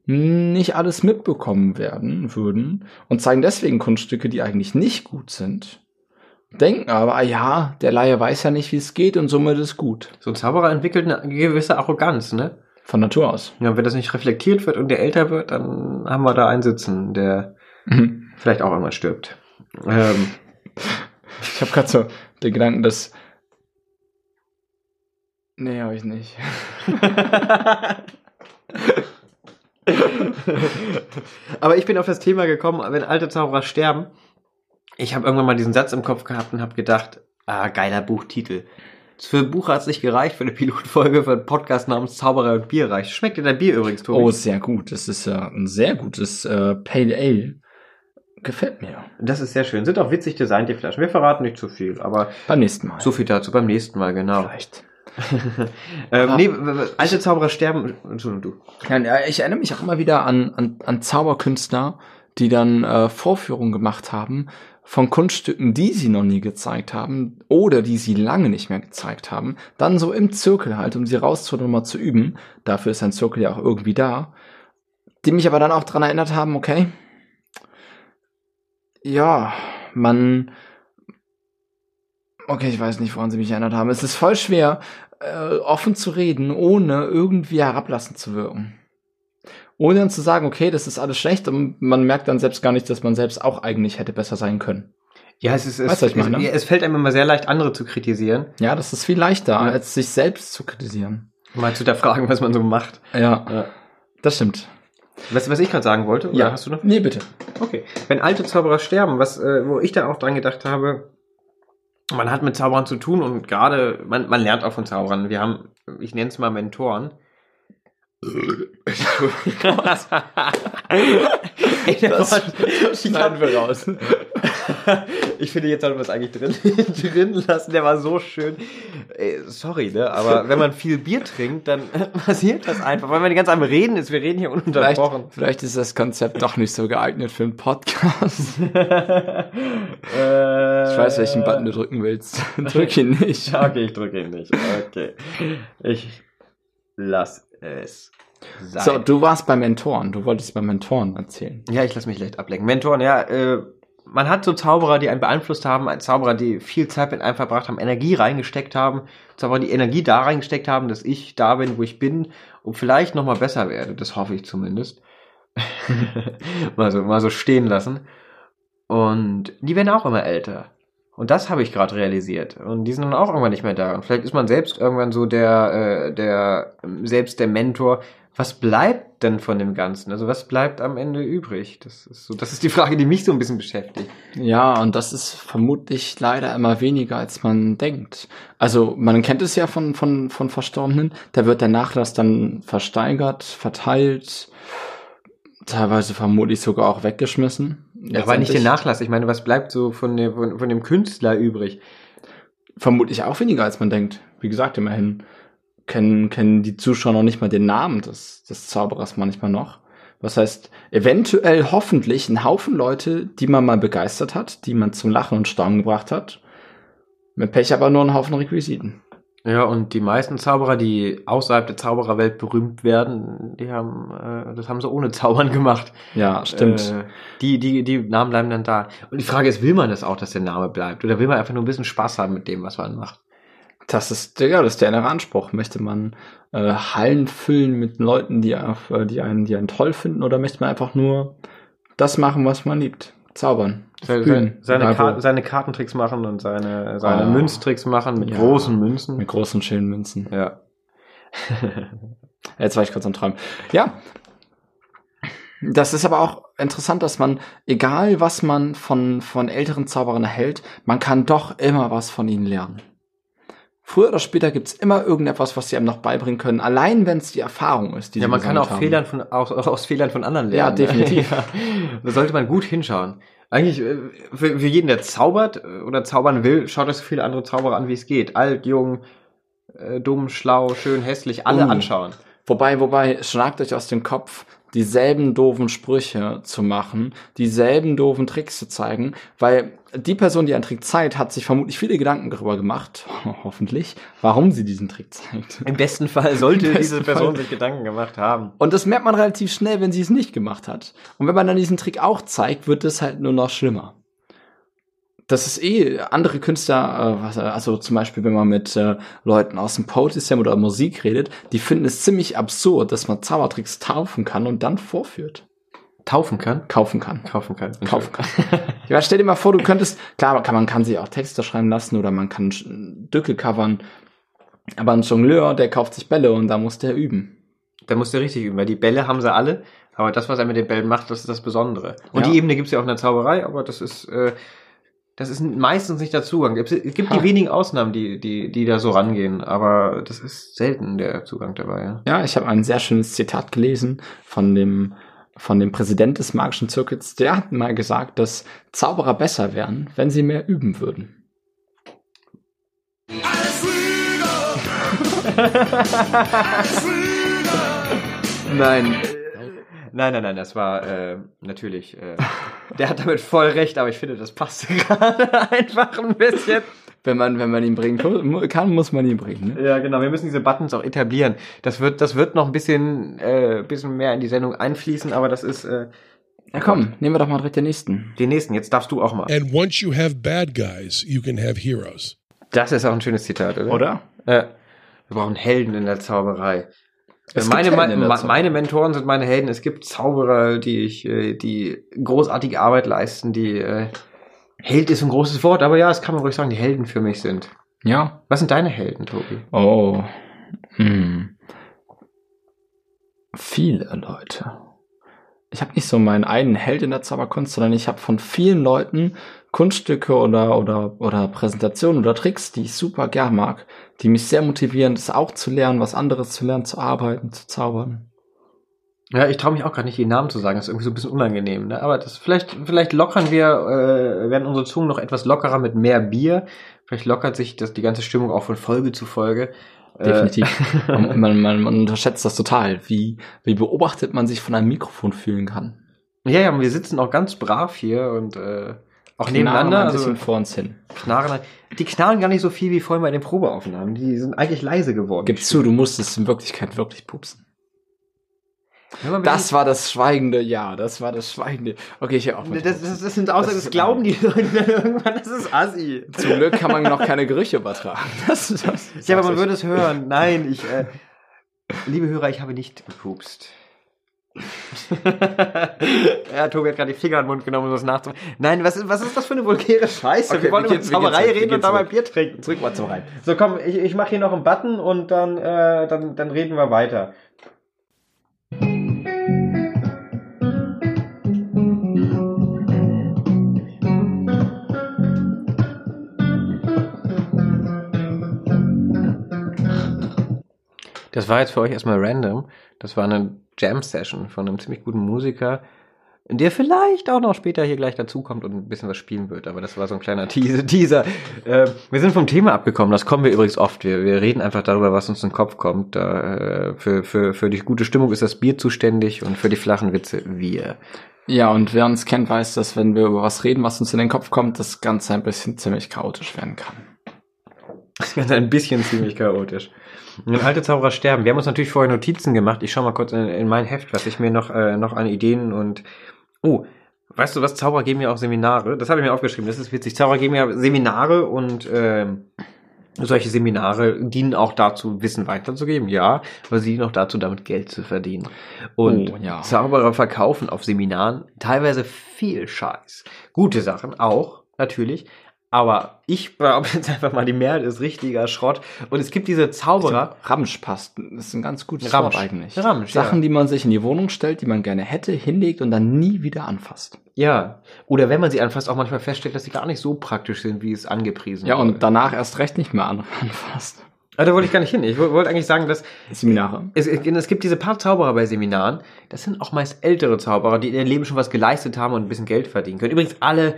nicht alles mitbekommen werden würden und zeigen deswegen Kunststücke, die eigentlich nicht gut sind. Denken aber, ah ja, der Laie weiß ja nicht, wie es geht und somit ist gut. So ein Zauberer entwickelt eine gewisse Arroganz, ne? Von Natur aus. Ja, und wenn das nicht reflektiert wird und der älter wird, dann haben wir da einen sitzen, der vielleicht auch irgendwann stirbt. Ähm, Ich habe gerade so den Gedanken, dass. Nee, habe ich nicht. Aber ich bin auf das Thema gekommen, wenn alte Zauberer sterben. Ich habe irgendwann mal diesen Satz im Kopf gehabt und habe gedacht, ah, geiler Buchtitel. Für ein Buch hat es nicht gereicht, für eine Pilotfolge, für einen Podcast namens Zauberer und Bier reicht. Schmeckt dir dein Bier übrigens, Tobi? Oh, sehr gut. Das ist ja ein sehr gutes äh, Pale Ale. Gefällt mir. Das ist sehr schön. Sind auch witzig designt, die Flaschen. Wir verraten nicht zu viel, aber Beim nächsten Mal. so viel dazu beim nächsten Mal, genau. vielleicht. Ähm, nee, alte Zauberer sterben. Entschuldigung, du. Ja, ich erinnere mich auch immer wieder an, an, an Zauberkünstler, die dann äh, Vorführungen gemacht haben von Kunststücken, die sie noch nie gezeigt haben oder die sie lange nicht mehr gezeigt haben. Dann so im Zirkel halt, um sie rauszuholen und mal zu üben. Dafür ist ein Zirkel ja auch irgendwie da. Die mich aber dann auch dran erinnert haben, okay, ja, man, okay, ich weiß nicht, woran sie mich erinnert haben. Es ist voll schwer, äh, offen zu reden, ohne irgendwie herablassend zu wirken. Ohne dann zu sagen, okay, das ist alles schlecht und man merkt dann selbst gar nicht, dass man selbst auch eigentlich hätte besser sein können. Ja, es ist, es, Weißt es, meine? es fällt einem immer sehr leicht, andere zu kritisieren. Ja, das ist viel leichter, Ja. als sich selbst zu kritisieren. Mal zu hinterfragen, was man so macht. Ja, Ja. das stimmt. Was, was ich gerade sagen wollte, oder hast du noch? Nee, bitte. Okay. Wenn alte Zauberer sterben, was, äh, wo ich da auch dran gedacht habe, man hat mit Zauberern zu tun und gerade, man, man lernt auch von Zauberern. Wir haben, ich nenne es mal Mentoren. Ey, der Das ich, schneiden wir raus. ich finde, jetzt sollten wir es eigentlich drin, drin lassen. Der war so schön. Ey, sorry, ne? Aber wenn man viel Bier trinkt, dann passiert das einfach. Weil man die ganze Zeit am Reden ist. Wir reden hier Vielleicht, ununterbrochen. vielleicht ist das Konzept doch nicht so geeignet für einen Podcast. ich Ich weiß, welchen Button du drücken willst. Drück ihn nicht. Okay, ich drücke ihn nicht. Okay. Ich lass es sein. So, du warst bei Mentoren. Du wolltest bei Mentoren erzählen. ja, ich lasse mich leicht ablenken. Mentoren, ja, äh, man hat so Zauberer, die einen beeinflusst haben, Zauberer, die viel Zeit mit einem verbracht haben, Energie reingesteckt haben, Zauberer, die Energie da reingesteckt haben, dass ich da bin, wo ich bin und vielleicht noch mal besser werde. Das hoffe ich zumindest. mal, so, mal so stehen lassen. Und die werden auch immer älter. Und das habe ich gerade realisiert. Und die sind dann auch irgendwann nicht mehr da. Und vielleicht ist man selbst irgendwann so der, äh, der, selbst der Mentor, Was bleibt denn von dem Ganzen? Also was bleibt am Ende übrig? Das ist so, das ist die Frage, die mich so ein bisschen beschäftigt. Ja, und das ist vermutlich leider immer weniger, als man denkt. Also man kennt es ja von, von, von Verstorbenen, da wird der Nachlass dann versteigert, verteilt, teilweise vermutlich sogar auch weggeschmissen. Aber nicht den Nachlass. Ich meine, was bleibt so von dem, von, von dem Künstler übrig? Vermutlich auch weniger, als man denkt. Wie gesagt, immerhin kennen, kennen die Zuschauer noch nicht mal den Namen des, des Zauberers manchmal noch. Was heißt, eventuell hoffentlich ein Haufen Leute, die man mal begeistert hat, die man zum Lachen und Staunen gebracht hat. Mit Pech aber nur ein Haufen Requisiten. Ja, und die meisten Zauberer, die außerhalb der Zaubererwelt berühmt werden, die haben, äh, das haben sie ohne Zaubern gemacht. Ja, stimmt. Äh, die, die, die Namen bleiben dann da. Und die Frage ist, will man das auch, dass der Name bleibt? Oder will man einfach nur ein bisschen Spaß haben mit dem, was man macht? Das ist, ja, das ist der innere Anspruch. Möchte man äh, Hallen füllen mit Leuten, die, auf, äh, die, einen, die einen toll finden, oder möchte man einfach nur das machen, was man liebt? Zaubern. Seine, seine, Kar seine, Kartentricks machen und seine, seine oh. Münztricks machen mit ja, großen Münzen. Mit großen, schönen Münzen. Ja. Jetzt war ich kurz am Träumen. Ja. Das ist aber auch interessant, dass man, egal was man von, von älteren Zauberern erhält, man kann doch immer was von ihnen lernen. Früher oder später gibt's immer irgendetwas, was sie einem noch beibringen können, allein wenn es die Erfahrung ist. Die ja, man kann auch Fehlern von, aus, aus Fehlern von anderen lernen. Ja, definitiv. ja. Da sollte man gut hinschauen. Eigentlich äh, für, für jeden, der zaubert äh, oder zaubern will, schaut euch so viele andere Zauberer an, wie es geht. Alt, jung, äh, dumm, schlau, schön, hässlich, alle uh. anschauen. Wobei, wobei, schnagt euch aus dem Kopf, dieselben doofen Sprüche zu machen, dieselben doofen Tricks zu zeigen, weil die Person, die einen Trick zeigt, hat sich vermutlich viele Gedanken darüber gemacht, hoffentlich, warum sie diesen Trick zeigt. Im besten Fall sollte besten diese Person Fall. sich Gedanken gemacht haben. Und das merkt man relativ schnell, wenn sie es nicht gemacht hat. Und wenn man dann diesen Trick auch zeigt, wird es halt nur noch schlimmer das ist eh andere Künstler, äh, also zum Beispiel, wenn man mit äh, Leuten aus dem Poetry oder Musik redet, die finden es ziemlich absurd, dass man Zaubertricks taufen kann und dann vorführt. Taufen kann? Kaufen kann. Kaufen kann. Kaufen kann. ja, stell dir mal vor, du könntest, klar, kann, man kann sich auch Texte schreiben lassen oder man kann Dücke covern, aber ein Jongleur, der kauft sich Bälle und da muss der üben. Da muss der richtig üben, weil die Bälle haben sie alle, aber das, was er mit den Bällen macht, das ist das Besondere. Und ja. die Ebene gibt's ja auch in der Zauberei, aber das ist, äh, das ist meistens nicht der Zugang. Es gibt ha. die wenigen Ausnahmen, die, die, die da so rangehen, aber das ist selten der Zugang dabei. Ja, ja ich habe ein sehr schönes Zitat gelesen von dem, von dem Präsident des magischen Zirkels. Der hat mal gesagt, dass Zauberer besser wären, wenn sie mehr üben würden. Nein, Nein, nein, nein, das war äh, natürlich. Äh, der hat damit voll recht, aber ich finde, das passt gerade einfach ein bisschen. Wenn man, wenn man ihn bringen kann, muss man ihn bringen. Ne? Ja, genau. Wir müssen diese Buttons auch etablieren. Das wird, das wird noch ein bisschen, äh, bisschen mehr in die Sendung einfließen, aber das ist. Äh, ja, komm, nehmen wir doch mal direkt den nächsten. Den nächsten, jetzt darfst du auch mal. And once you have bad guys, you can have heroes. Das ist auch ein schönes Zitat, oder? Oder? Äh, wir brauchen Helden in der Zauberei. Es meine, meine, meine Mentoren sind meine Helden. Es gibt Zauberer, die ich, äh, die großartige Arbeit leisten, die äh, Held ist ein großes Wort, aber ja, das kann man ruhig sagen, die Helden für mich sind. Ja. Was sind deine Helden, Tobi? Oh. Hm. Viele Leute ich habe nicht so meinen einen Held in der Zauberkunst, sondern ich habe von vielen Leuten Kunststücke oder, oder, oder Präsentationen oder Tricks, die ich super gern mag, die mich sehr motivieren, das auch zu lernen, was anderes zu lernen, zu arbeiten, zu zaubern. Ja, ich traue mich auch gar nicht, die Namen zu sagen. Das ist irgendwie so ein bisschen unangenehm. Ne? Aber das vielleicht, vielleicht lockern wir, äh, werden unsere Zungen noch etwas lockerer mit mehr Bier. Vielleicht lockert sich das die ganze Stimmung auch von Folge zu Folge. Definitiv. Äh. man, man, man unterschätzt das total, wie, wie beobachtet man sich von einem Mikrofon fühlen kann. Ja, ja, wir sitzen auch ganz brav hier und äh, auch knarren nebeneinander. Ein bisschen also, vor uns hin. Knarren, die knarren gar nicht so viel wie vorhin bei den Probeaufnahmen. Die sind eigentlich leise geworden. Gib zu, du musstest in Wirklichkeit wirklich pupsen. Das war das schweigende Ja, das war das schweigende. Okay, ich auch. Das, das, das sind Aussagen, das, das glauben die Leute irgendwann, das ist assi. Zum Glück kann man noch keine Gerüche übertragen. Das, das, ja, aber man würde es hören. Nein, ich, äh, liebe Hörer, ich habe nicht gepupst. ja, Tobi hat gerade die Finger in den Mund genommen, um das nachzumachen. Nein, was ist, was ist das für eine vulgäre Scheiße? Okay, wir wollen über Zauberei reden und dabei Bier trinken. Zurück mal zum Rein. So, komm, ich, ich mache hier noch einen Button und dann, äh, dann, dann reden wir weiter. Das war jetzt für euch erstmal random. Das war eine Jam-Session von einem ziemlich guten Musiker, der vielleicht auch noch später hier gleich dazukommt und ein bisschen was spielen wird. Aber das war so ein kleiner Teaser. Teaser. Äh, wir sind vom Thema abgekommen. Das kommen wir übrigens oft. Wir, wir reden einfach darüber, was uns in den Kopf kommt. Äh, für, für, für die gute Stimmung ist das Bier zuständig und für die flachen Witze wir. Ja, und wer uns kennt, weiß, dass wenn wir über was reden, was uns in den Kopf kommt, das Ganze ein bisschen ziemlich chaotisch werden kann. Das Ganze ein bisschen ziemlich chaotisch. Und alte Zauberer sterben. Wir haben uns natürlich vorher Notizen gemacht. Ich schau mal kurz in, in mein Heft, was ich mir noch, äh, noch an Ideen und Oh, weißt du was? Zauberer geben ja auch Seminare. Das habe ich mir aufgeschrieben. Das ist witzig. Zauberer geben ja Seminare und ähm, solche Seminare dienen auch dazu, Wissen weiterzugeben, ja, aber sie dienen auch dazu, damit Geld zu verdienen. Und Oh, ja. Zauberer verkaufen auf Seminaren teilweise viel Scheiß. Gute Sachen auch, natürlich. Aber ich behaupte jetzt einfach mal, die Mehrheit ist richtiger Schrott. Und es gibt diese Zauberer, Ramsch passt. Das ist ein ganz gutes Ramsch. Wort eigentlich. Ramsch, Sachen, ja. die man sich in die Wohnung stellt, die man gerne hätte, hinlegt und dann nie wieder anfasst. ja, oder wenn man sie anfasst, auch manchmal feststellt, dass sie gar nicht so praktisch sind, wie es angepriesen Ja, wurde. und danach erst recht nicht mehr an- anfasst. Ah, da wollte ich gar nicht hin. Ich woll- wollte eigentlich sagen, dass Seminare. es, es gibt diese paar Zauberer bei Seminaren, das sind auch meist ältere Zauberer, die in ihrem Leben schon was geleistet haben und ein bisschen Geld verdienen können. Übrigens alle,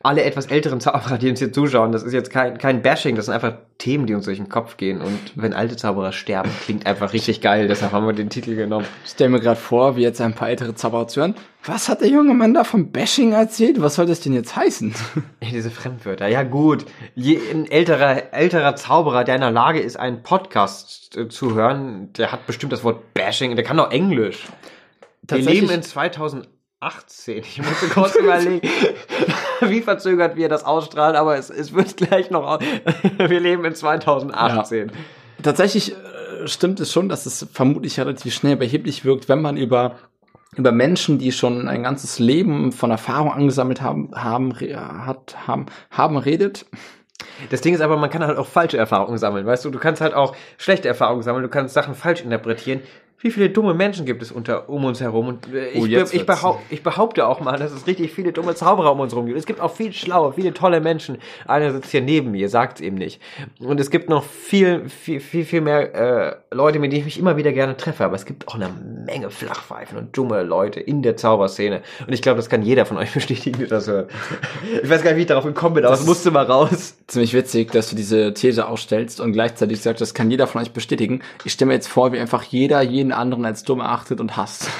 alle etwas älteren Zauberer, die uns hier zuschauen, das ist jetzt kein, kein Bashing, das sind einfach Themen, die uns durch den Kopf gehen. Und wenn alte Zauberer sterben, klingt einfach richtig geil, deshalb haben wir den Titel genommen. Ich stelle mir gerade vor, wie jetzt ein paar ältere Zauberer zuhören. Was hat der junge Mann da vom Bashing erzählt? Was soll das denn jetzt heißen? Ja, diese Fremdwörter. Ja gut, Je, ein älterer, älterer Zauberer, der in der Lage ist, einen Podcast äh, zu hören, der hat bestimmt das Wort Bashing, der kann auch Englisch. Wir leben in 2018. Ich musste kurz überlegen, wie verzögert wir das ausstrahlen, aber es, es wird gleich noch. wir leben in 2018. Tatsächlich äh, stimmt es schon, dass es vermutlich relativ schnell beheblich wirkt, wenn man über über Menschen, die schon ein ganzes Leben von Erfahrung angesammelt haben, haben, hat, haben, haben redet. Das Ding ist aber, man kann halt auch falsche Erfahrungen sammeln. Weißt du, du kannst halt auch schlechte Erfahrungen sammeln, du kannst Sachen falsch interpretieren. Wie viele dumme Menschen gibt es unter um uns herum? Und äh, ich, Oh, jetzt ich, behaupt, ich behaupte auch mal, dass es richtig viele dumme Zauberer um uns herum gibt. Es gibt auch viel schlaue, viele tolle Menschen. Einer sitzt hier neben mir, sagt es eben nicht. Und es gibt noch viel, viel, viel, viel mehr äh, Leute, mit denen ich mich immer wieder gerne treffe. Aber es gibt auch eine Menge Flachpfeifen und dumme Leute in der Zauberszene. Und ich glaube, das kann jeder von euch bestätigen, der das hört. Ich weiß gar nicht, wie ich darauf gekommen bin, aber es musste mal raus. Ziemlich witzig, dass du diese These ausstellst und gleichzeitig sagst, das kann jeder von euch bestätigen. Ich stelle mir jetzt vor, wie einfach jeder jeden anderen als dumm erachtet und hasst.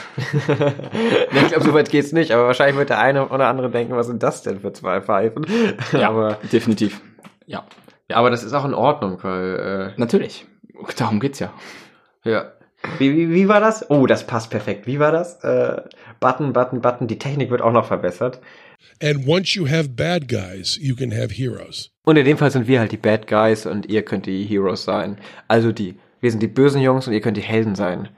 Ja, ich glaube, so weit geht's nicht, aber wahrscheinlich wird der eine oder andere denken, was sind das denn für zwei Pfeifen? aber, definitiv. Ja, ja, aber das ist auch in Ordnung, weil, natürlich. Darum geht's ja. äh, ja. Wie, wie, wie war das? Oh, das passt perfekt. Wie war das? Äh, Button, Button, Button. Die Technik wird auch noch verbessert. And once you have bad guys, you can have heroes. Und in dem Fall sind wir halt die Bad Guys und ihr könnt die Heroes sein. Also die, wir sind die bösen Jungs und ihr könnt die Helden sein.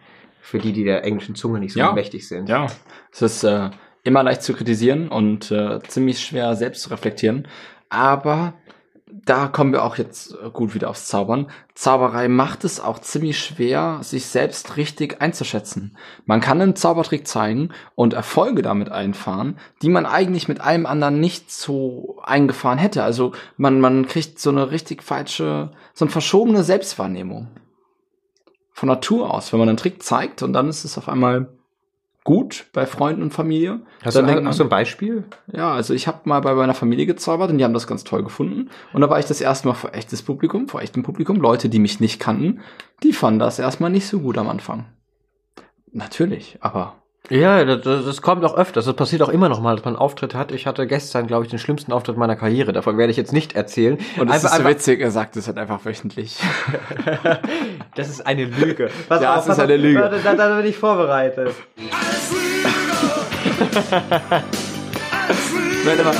Für die, die der englischen Zunge nicht so Ja. mächtig sind. Ja, es ist äh, immer leicht zu kritisieren und äh, ziemlich schwer selbst zu reflektieren. Aber da kommen wir auch jetzt äh, gut wieder aufs Zaubern. Zauberei macht es auch ziemlich schwer, sich selbst richtig einzuschätzen. Man kann einen Zaubertrick zeigen und Erfolge damit einfahren, die man eigentlich mit allem anderen nicht so eingefahren hätte. Also man, man kriegt so eine richtig falsche, so eine verschobene Selbstwahrnehmung. Von Natur aus, wenn man einen Trick zeigt und dann ist es auf einmal gut bei Freunden und Familie. Hast, du dann ein, denkt man, du ein Beispiel? ja, also ich habe mal bei meiner Familie gezaubert und die haben das ganz toll gefunden. Und da war ich das erste Mal vor echtes Publikum, vor echtem Publikum, Leute, die mich nicht kannten, die fanden das erstmal nicht so gut am Anfang. Natürlich, aber Ja, das, das das kommt auch öfters. Das passiert auch immer noch mal, dass man einen Auftritt hat. Ich hatte gestern, glaube ich, den schlimmsten Auftritt meiner Karriere. Davon werde ich jetzt nicht erzählen. und es Einfach- ist so witzig, er sagt es halt einfach wöchentlich. Das ist eine Lüge. Pass Ja, auf, es pass ist eine auf, Lüge. Da, da, da bin ich vorbereitet. Warte mal.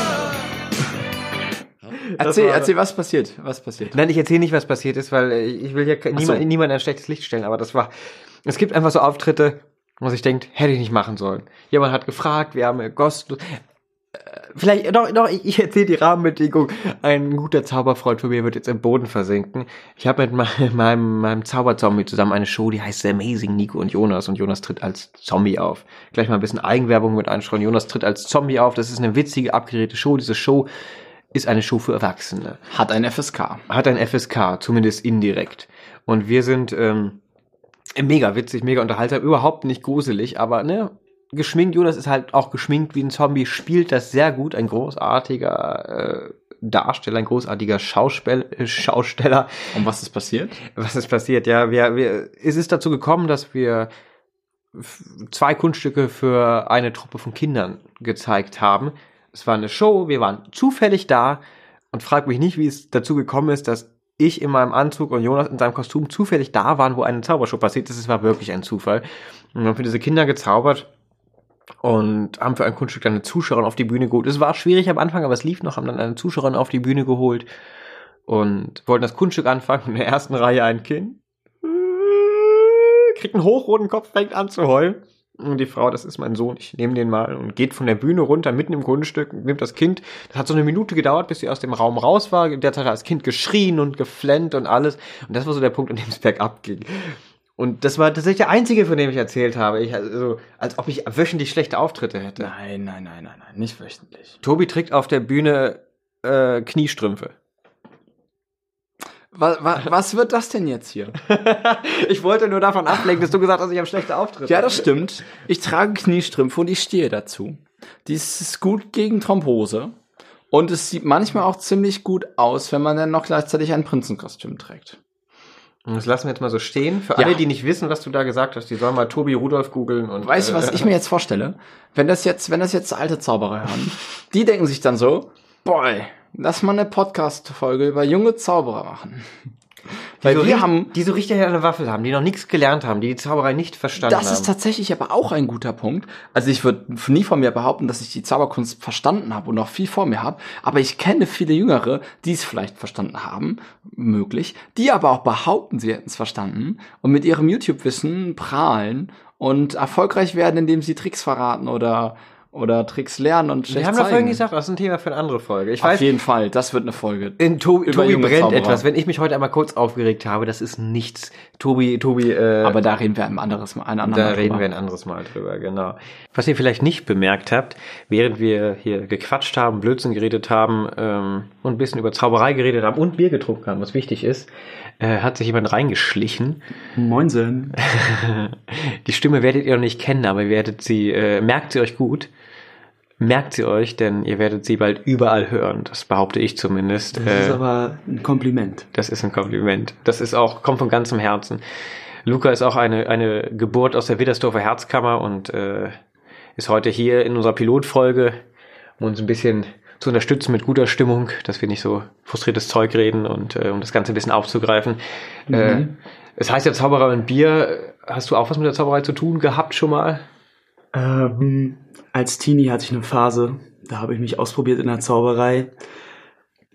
Erzähl, war- erzähl, was passiert? Was passiert? Nein, ich erzähle nicht, was passiert ist, weil ich will hier ke- so. niemand, niemand in ein schlechtes Licht stellen, aber das war. Es gibt einfach so Auftritte, wo man sich denkt, hätte ich nicht machen sollen. Jemand hat gefragt, wir haben kostenlos. Äh, Vielleicht, doch, doch, ich, ich erzähle die Rahmenbedingungen. Ein guter Zauberfreund von mir wird jetzt im Boden versinken. Ich habe mit meinem, meinem, meinem Zauberzombie zusammen eine Show, die heißt The Amazing Nico und Jonas. Und Jonas tritt als Zombie auf. Gleich mal ein bisschen Eigenwerbung mit einstreuen. Jonas tritt als Zombie auf. Das ist eine witzige, abgedrehte Show. Diese Show ist eine Show für Erwachsene Hat ein FSK. hat ein FSK, zumindest indirekt. Und wir sind, ähm, Mega witzig, mega unterhaltsam, überhaupt nicht gruselig, aber ne, geschminkt, Jonas ist halt auch geschminkt wie ein Zombie, spielt das sehr gut, ein großartiger äh, Darsteller, ein großartiger Schauspiel, äh, Schausteller. Und was ist passiert? Was ist passiert? Ja, wir, wir, es ist dazu gekommen, dass wir zwei Kunststücke für eine Truppe von Kindern gezeigt haben. Es war eine Show, wir waren zufällig da und frag mich nicht, wie es dazu gekommen ist, dass ich in meinem Anzug und Jonas in seinem Kostüm zufällig da waren, wo eine Zaubershow passiert ist. Es war wirklich ein Zufall. Und wir haben für diese Kinder gezaubert und haben für ein Kunststück dann eine Zuschauerin auf die Bühne geholt. Es war schwierig am Anfang, aber es lief noch, haben dann eine Zuschauerin auf die Bühne geholt und wollten das Kunststück anfangen. In der ersten Reihe ein Kind kriegt einen hochroten Kopf, fängt an zu heulen. Und die Frau, das ist mein Sohn, ich nehme den mal und geht von der Bühne runter, mitten im Grundstück, nimmt das Kind. Das hat so eine Minute gedauert, bis sie aus dem Raum raus war. Derzeit hat das Kind geschrien und geflennt und alles. Und das war so der Punkt, an dem es bergab ging. Und das war tatsächlich der einzige, von dem ich erzählt habe. Ich, also, als ob ich wöchentlich schlechte Auftritte hätte. Nein, nein, nein, nein, nein, nicht wöchentlich. Tobi trägt auf der Bühne äh, Kniestrümpfe. Was, was, was wird das denn jetzt hier? ich wollte nur davon ablenken, dass du gesagt hast, ich habe schlechte Auftritte. Ja, das stimmt. Ich trage Kniestrümpfe und ich stehe dazu. Dies ist gut gegen Thrombose. Und es sieht manchmal auch ziemlich gut aus, wenn man dann noch gleichzeitig ein Prinzenkostüm trägt. Und Das lassen wir jetzt mal so stehen. Für Ja. alle, die nicht wissen, was du da gesagt hast, die sollen mal Tobi Rudolf googeln und. Weißt du, was äh, ich mir jetzt vorstelle? Wenn das jetzt, wenn das jetzt alte Zauberer hören, die denken sich dann so, boy, lass mal eine Podcast-Folge über junge Zauberer machen. Weil die so wir haben, die so richtig eine Waffel haben, die noch nichts gelernt haben, die die Zauberei nicht verstanden das haben. ist tatsächlich aber auch ein guter Punkt. Also ich würde nie von mir behaupten, dass ich die Zauberkunst verstanden habe und noch viel vor mir habe. Aber ich kenne viele Jüngere, die es vielleicht verstanden haben, möglich, die aber auch behaupten, sie hätten es verstanden und mit ihrem YouTube-Wissen prahlen und erfolgreich werden, indem sie Tricks verraten oder oder Tricks lernen und wir schlecht haben da zeigen. vorhin gesagt, das ist ein Thema für eine andere Folge. Ich Auf weiß, jeden Fall, das wird eine Folge. in Tobi, über Tobi brennt Zauberer. etwas. Wenn ich mich heute einmal kurz aufgeregt habe, das ist nichts. Tobi, Tobi, äh, Aber da reden wir ein anderes Mal, ein anderes Da Mal reden drüber. wir ein anderes Mal drüber, genau. Was ihr vielleicht nicht bemerkt habt, während wir hier gequatscht haben, Blödsinn geredet haben ähm, und ein bisschen über Zauberei geredet haben und Bier getrunken haben, was wichtig ist, äh, hat sich jemand reingeschlichen. Moinsen. Die Stimme werdet ihr noch nicht kennen, aber ihr werdet sie, äh, merkt sie euch gut. Merkt sie euch, denn ihr werdet sie bald überall hören. Das behaupte ich zumindest. Das Äh, ist aber ein Kompliment. Das ist ein Kompliment. Das ist auch, kommt von ganzem Herzen. Luca ist auch eine, eine Geburt aus der Widdersdorfer Herzkammer und äh, ist heute hier in unserer Pilotfolge, um uns ein bisschen zu unterstützen mit guter Stimmung, dass wir nicht so frustriertes Zeug reden und äh, um das Ganze ein bisschen aufzugreifen. Äh, es heißt ja Zauberer und Bier. Hast du auch was mit der Zauberei zu tun gehabt schon mal? Ähm, als Teenie hatte ich eine Phase, da habe ich mich ausprobiert in der Zauberei.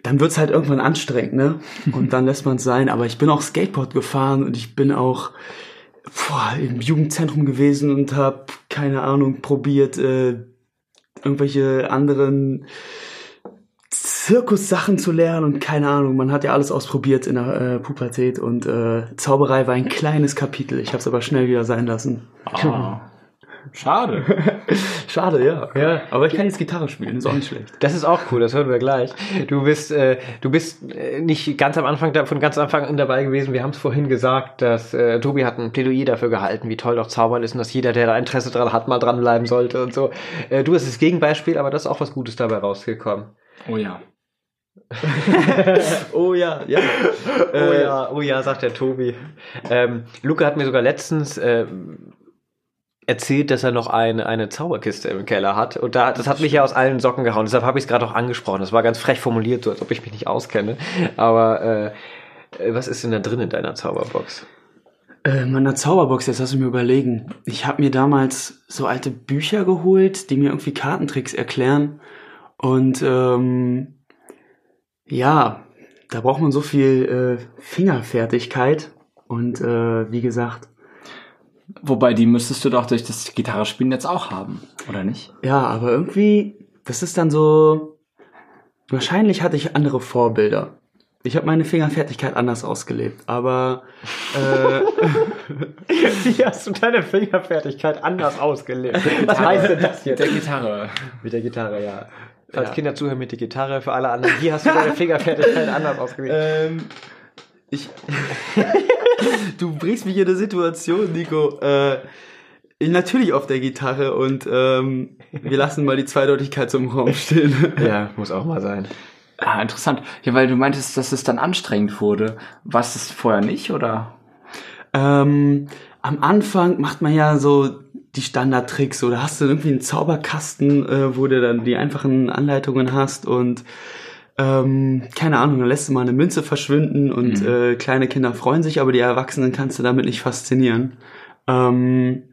Dann wird's halt irgendwann anstrengend, ne? Und dann lässt man es sein. Aber ich bin auch Skateboard gefahren und ich bin auch boah, im Jugendzentrum gewesen und habe, keine Ahnung, probiert, äh, irgendwelche anderen Zirkussachen zu lernen und keine Ahnung, man hat ja alles ausprobiert in der äh, Pubertät und äh, Zauberei war ein kleines Kapitel. Ich habe es aber schnell wieder sein lassen. Ah. Schade. Schade, ja. ja. Aber ich kann jetzt Gitarre spielen, ist auch nicht schlecht. Das ist auch cool, das hören wir gleich. Du bist, äh, du bist äh, nicht ganz am Anfang da, von ganz Anfang an dabei gewesen. Wir haben es vorhin gesagt, dass äh, Tobi hat ein Plädoyer dafür gehalten, wie toll doch Zaubern ist und dass jeder, der da Interesse dran hat, mal dranbleiben sollte und so. Äh, du bist das Gegenbeispiel, aber das ist auch was Gutes dabei rausgekommen. Oh ja. Oh ja, ja. oh ja, oh ja, sagt der Tobi. Ähm, Luca hat mir sogar letztens äh, erzählt, dass er noch eine, eine Zauberkiste im Keller hat. Und da, das hat mich ja aus allen Socken gehauen. Deshalb habe ich es gerade auch angesprochen. Das war ganz frech formuliert, so als ob ich mich nicht auskenne. Aber äh, was ist denn da drin in deiner Zauberbox? Äh, meiner Zauberbox, jetzt lass ich mir überlegen. Ich habe mir damals so alte Bücher geholt, die mir irgendwie Kartentricks erklären. Und ähm, ja, da braucht man so viel äh, Fingerfertigkeit. Und äh, wie gesagt, Wobei, die müsstest du doch durch das Gitarrespielen jetzt auch haben, oder nicht? ja, aber irgendwie, das ist dann so. Wahrscheinlich hatte ich andere Vorbilder. Ich habe meine Fingerfertigkeit anders ausgelebt, aber äh, Wie hast du deine Fingerfertigkeit anders ausgelebt? Was heißt denn das Mit der Gitarre. Mit der Gitarre, ja. Falls Ja. Kinder zuhören mit der Gitarre, für alle anderen, wie hast du deine Fingerfertigkeit anders ausgelebt? ähm, ich du bringst mich in eine Situation, Nico. Äh, natürlich auf der Gitarre und ähm, wir lassen mal die Zweideutigkeit zum Raum stehen. Ja, muss auch mal sein. Ah, interessant. Ja, weil du meintest, dass es dann anstrengend wurde. Was es vorher nicht, oder? Ähm, am Anfang macht man ja so die Standardtricks oder hast du irgendwie einen Zauberkasten, äh, wo du dann die einfachen Anleitungen hast und ähm, keine Ahnung, dann lässt du mal eine Münze verschwinden und Mhm. äh, kleine Kinder freuen sich, aber die Erwachsenen kannst du damit nicht faszinieren. Ähm,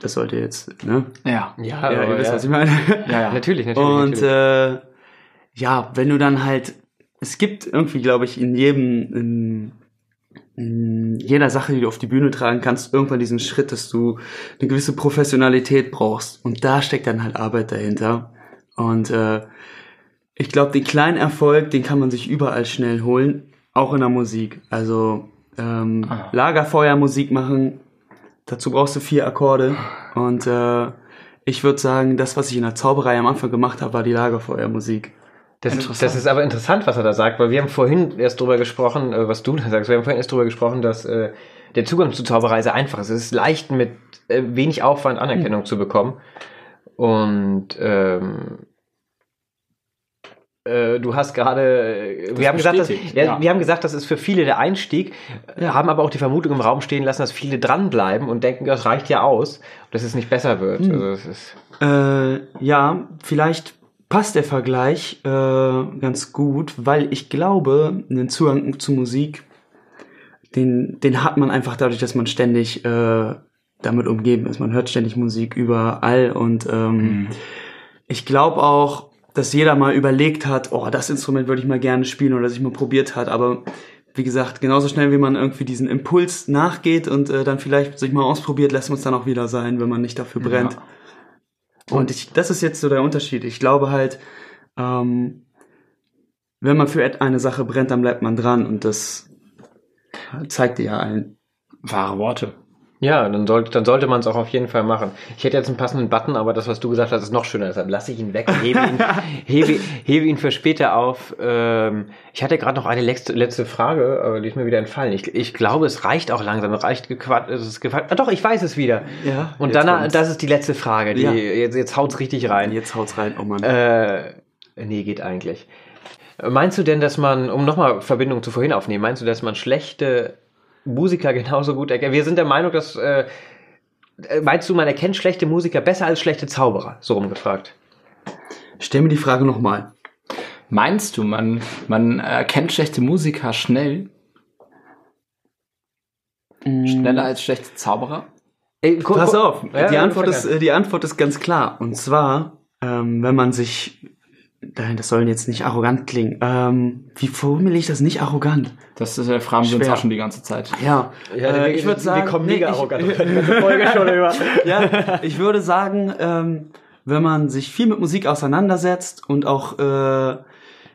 das sollte jetzt, ne? Ja. Ja, ja, ihr wisst, ja. was ich meine. Ja, ja. Natürlich, natürlich. Und natürlich. äh, ja, wenn du dann halt, es gibt irgendwie, glaube ich, in jedem, in, in jeder Sache, die du auf die Bühne tragen kannst, irgendwann diesen Schritt, dass du eine gewisse Professionalität brauchst. Und da steckt dann halt Arbeit dahinter. Und äh, ich glaube, den kleinen Erfolg, den kann man sich überall schnell holen, auch in der Musik. Also ähm, Ah. Lagerfeuermusik machen, dazu brauchst du vier Akkorde. Und äh, ich würde sagen, das, was ich in der Zauberei am Anfang gemacht habe, war die Lagerfeuermusik. Das das ist aber interessant, was er da sagt, weil wir haben vorhin erst drüber gesprochen, äh, was du da sagst, wir haben vorhin erst drüber gesprochen, dass äh, der Zugang zu Zauberei sehr einfach ist. Es ist leicht mit äh, wenig Aufwand Anerkennung zu bekommen. Und ähm, äh, du hast gerade, äh, wir haben gesagt, dass, ja, ja. wir haben gesagt, das ist für viele der Einstieg, Ja. haben aber auch die Vermutung im Raum stehen lassen, dass viele dranbleiben und denken, das reicht ja aus, dass es nicht besser wird. Hm. Also es ist, Äh, ja, vielleicht passt der Vergleich äh, ganz gut, weil ich glaube, einen Zugang zu Musik, den, den hat man einfach dadurch, dass man ständig äh, damit umgeben ist. Man hört ständig Musik überall und ähm, ich glaube auch, dass jeder mal überlegt hat, oh, das Instrument würde ich mal gerne spielen oder sich mal probiert hat, aber wie gesagt, genauso schnell wie man irgendwie diesen Impuls nachgeht und äh, dann vielleicht sich mal ausprobiert, lässt man es dann auch wieder sein, wenn man nicht dafür brennt. Und ich, das ist jetzt so der Unterschied. Ich glaube halt, ähm, wenn man für eine Sache brennt, dann bleibt man dran und das zeigt dir ja allen. Wahre Worte. Ja, dann sollte, dann sollte man es auch auf jeden Fall machen. Ich hätte jetzt einen passenden Button, aber das, was du gesagt hast, ist noch schöner. Deshalb lasse ich ihn weg und hebe ihn, hebe, hebe ihn für später auf. Ähm, ich hatte gerade noch eine letzte, letzte Frage, aber die ist mir wieder entfallen. Ich, ich glaube, es reicht auch langsam. Reicht gequatscht. Es ist gequatscht. Ah, doch, ich weiß es wieder. Ja. Und dann, kommt's. das ist die letzte Frage. Die, Ja. jetzt, jetzt haut's richtig rein. Jetzt haut's rein, oh Mann. Äh, nee, geht eigentlich. Meinst du denn, dass man, um nochmal Verbindung zu vorhin aufnehmen, meinst du, dass man schlechte Musiker genauso gut erkennt? Wir sind der Meinung, dass, äh, äh, meinst du, man erkennt schlechte Musiker besser als schlechte Zauberer? So rumgefragt. Stell mir die Frage nochmal. Meinst du, man, man erkennt schlechte Musiker schnell? Schneller als schlechte Zauberer? Ey, Pass auf, Ja, die, Antwort ist, die Antwort ist ganz klar. Und zwar, ähm, wenn man sich, nein, das soll jetzt nicht arrogant klingen. Ähm, wie formuliere ich das nicht arrogant? Das ist, äh, fragen wir uns auch schon die ganze Zeit. Ja, Ja, äh, wir- ich würde sagen, wir kommen nee, mega ich- arrogant ganze Folge schon über. ja, ich würde sagen, ähm, wenn man sich viel mit Musik auseinandersetzt und auch äh,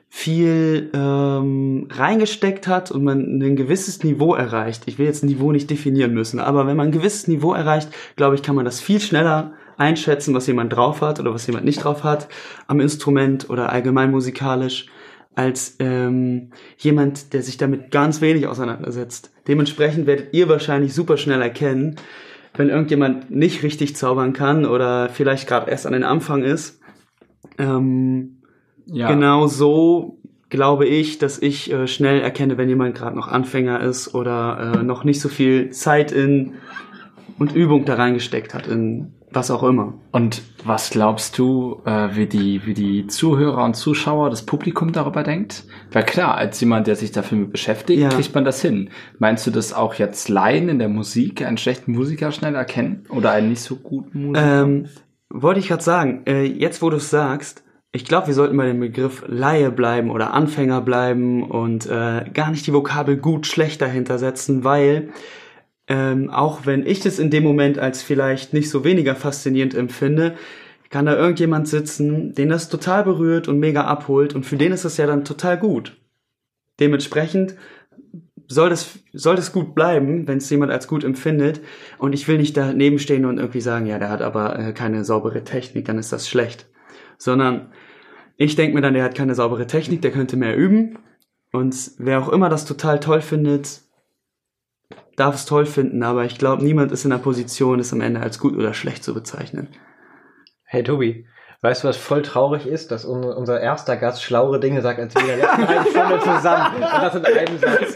viel ähm, reingesteckt hat und man ein gewisses Niveau erreicht, ich will jetzt ein Niveau nicht definieren müssen, aber wenn man ein gewisses Niveau erreicht, glaube ich, kann man das viel schneller einschätzen, was jemand drauf hat oder was jemand nicht drauf hat am Instrument oder allgemein musikalisch als ähm, jemand, der sich damit ganz wenig auseinandersetzt. Dementsprechend werdet ihr wahrscheinlich super schnell erkennen, wenn irgendjemand nicht richtig zaubern kann oder vielleicht gerade erst an den Anfang ist. Ähm, Ja. Genau so glaube ich, dass ich äh, schnell erkenne, wenn jemand gerade noch Anfänger ist oder äh, noch nicht so viel Zeit in und Übung da reingesteckt hat in was auch immer. Und was glaubst du, äh, wie, die, wie die Zuhörer und Zuschauer, das Publikum darüber denkt? Weil klar, als jemand, der sich dafür beschäftigt, Ja. kriegt man das hin. Meinst du, dass auch jetzt Laien in der Musik einen schlechten Musiker schnell erkennen? Oder einen nicht so guten Musiker? Ähm, wollte ich gerade sagen, äh, jetzt wo du es sagst, ich glaube, wir sollten bei dem Begriff Laie bleiben oder Anfänger bleiben und äh, gar nicht die Vokabel gut, schlecht dahinter setzen, weil ähm, auch wenn ich das in dem Moment als vielleicht nicht so weniger faszinierend empfinde, kann da irgendjemand sitzen, den das total berührt und mega abholt und für den ist es ja dann total gut. Dementsprechend soll das, soll das gut bleiben, wenn es jemand als gut empfindet. Und ich will nicht daneben stehen und irgendwie sagen, ja, der hat aber äh, keine saubere Technik, dann ist das schlecht. Sondern ich denke mir dann, der hat keine saubere Technik, der könnte mehr üben. Und wer auch immer das total toll findet, darf es toll finden, aber ich glaube, niemand ist in der Position, es am Ende als gut oder schlecht zu bezeichnen. Hey Tobi, weißt du, was voll traurig ist, dass un unser erster Gast schlauere Dinge sagt als wir in der letzten halben Stunde zusammen. Und das in einem Satz.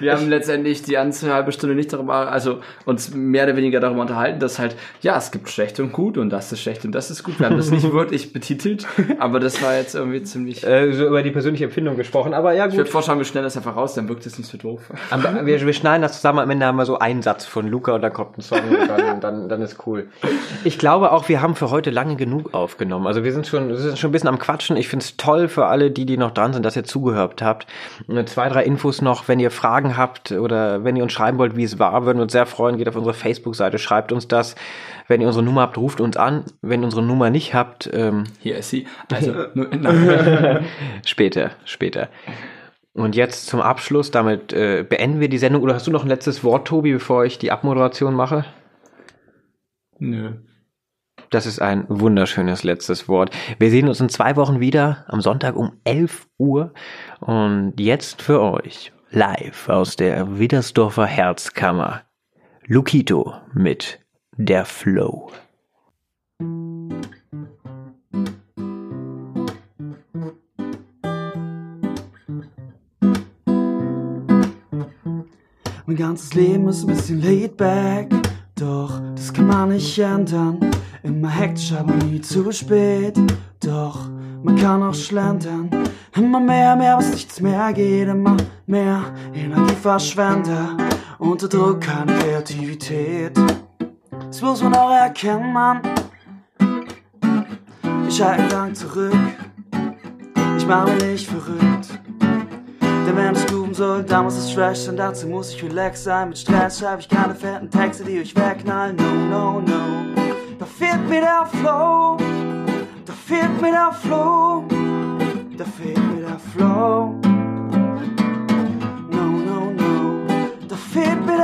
Wir haben letztendlich die ganze halbe Stunde nicht darüber, also uns mehr oder weniger darüber unterhalten, dass halt, ja, es gibt schlecht und gut und das ist schlecht und das ist gut. Wir haben das nicht wörtlich betitelt, aber das war jetzt irgendwie ziemlich. Äh, so über die persönliche Empfindung gesprochen, aber ja ich würde gut. vorschlagen, wir schneiden das einfach raus, dann wirkt es nicht so doof. Aber wir, wir schneiden das zusammen, am Ende haben wir so einen Satz von Luca und dann kommt ein Song und dann, dann, dann ist cool. Ich glaube auch, wir haben für heute lange genug aufgenommen. Also wir sind schon, wir sind schon ein bisschen am Quatschen. Ich finde es toll für alle, die, die noch dran sind, dass ihr zugehört habt. Äh, Zwei, drei Infos noch, wenn ihr Fragen habt oder wenn ihr uns schreiben wollt, wie es war, würden wir uns sehr freuen. Geht auf unsere Facebook-Seite, schreibt uns das. Wenn ihr unsere Nummer habt, ruft uns an. Wenn ihr unsere Nummer nicht habt, ähm, Hier ist sie. Also, später, später. Und jetzt zum Abschluss, damit äh, beenden wir die Sendung. Oder hast du noch ein letztes Wort, Tobi, bevor ich die Abmoderation mache? Nö. Das ist ein wunderschönes letztes Wort. Wir sehen uns in zwei Wochen wieder am Sonntag um 11 Uhr. Und jetzt für euch live aus der Widersdorfer Herzkammer. Lukito mit der Flow. Mein ganzes Leben ist ein bisschen laid back, doch das kann man nicht ändern. Immer hektisch, aber nie zu spät. Doch man kann auch schlendern. Immer mehr, mehr, was nichts mehr geht. Immer mehr Energieverschwender. Unter Druck keine Kreativität. Das muss man auch erkennen, Mann. Ich halte einen Gang zurück. Ich mache mich nicht verrückt. Denn wenn es grooven soll, dann muss es fresh sein. Dazu muss ich relax sein. Mit Stress schreibe ich keine fetten Texte, die euch wegknallen. No, no, no. Da fehlt mir der Flow. Da fehlt mir der Flow. Da fehlt mir der Flow. No, no, no. Da fehlt mir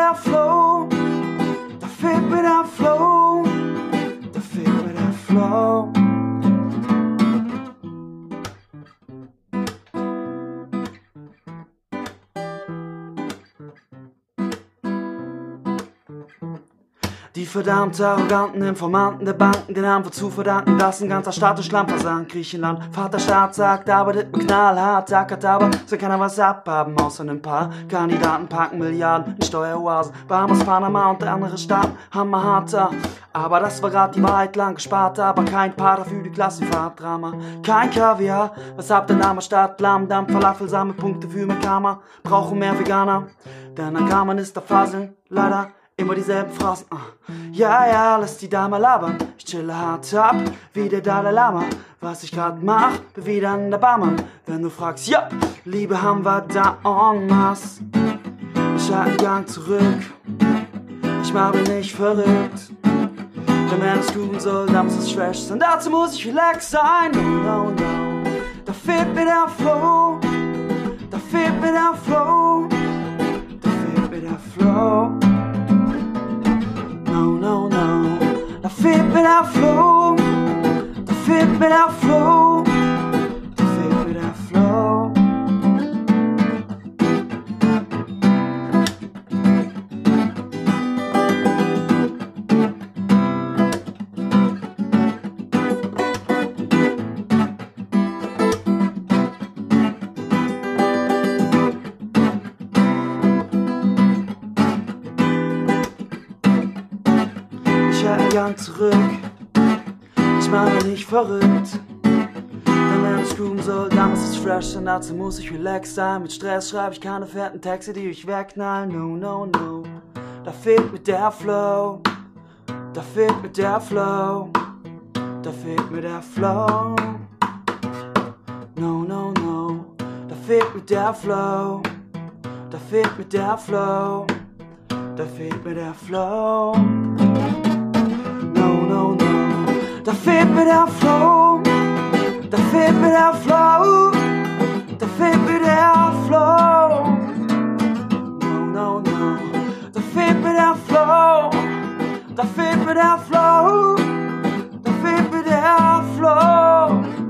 verdammt arroganten Informanten der Banken, den wir zu verdanken, dass ein ganzer Staat durch Land versank. Griechenland, Vaterstaat sagt, arbeitet mit knallhart, tackert aber, soll keiner was abhaben, außer ein paar Kandidaten packen Milliarden in Steueroasen. Bahamas, Panama und andere Staaten, hammerharter. Aber das war grad die Wahrheit, lang gespart, aber kein Pater für die Klassenfahrtdrama. Kein Kaviar, was habt ihr Name Lamm, Dampf, Falafel, Sammelpunkte für mein Karma. Brauchen mehr Veganer, denn an Karma ist der Faseln, leider. Immer dieselben Phrasen. ah. Ja, ja, lass die Dame labern. Ich chille hart ab, wie der Dalai Lama. Was ich grad mach, bin wieder an der Barmann. Wenn du fragst, ja, Liebe haben wir da en masse. Ich halte einen Gang zurück. Ich mach mich nicht verrückt. Denn wenn es grooven soll, dann muss es fresh sein. Dazu muss ich relax sein. No, no, no. Da fehlt mir der Flow. Da fehlt mir der Flow. Da fehlt mir der Flow. No, no, no. Da fehlt mir der Flow. Da fehlt Ich Gang zurück. Ich mache nicht verrückt. Denn wenn es grooven soll, dann muss es fresh sein. Dazu muss ich relax sein. Mit Stress schreibe ich keine fetten Texte, die euch wegknallen. No, no, no. Da fehlt mir der Flow. Da fehlt mir der Flow. Da fehlt mir der Flow. No, no, no. Da fehlt mir der Flow. Da fehlt mir der Flow. Da fehlt mir der Flow. The fait I un flow, t'as fait péter un flow, t'as fait péter un flow. Non, non, non. T'as fait péter un flow, the fait I flow, the fait I flow.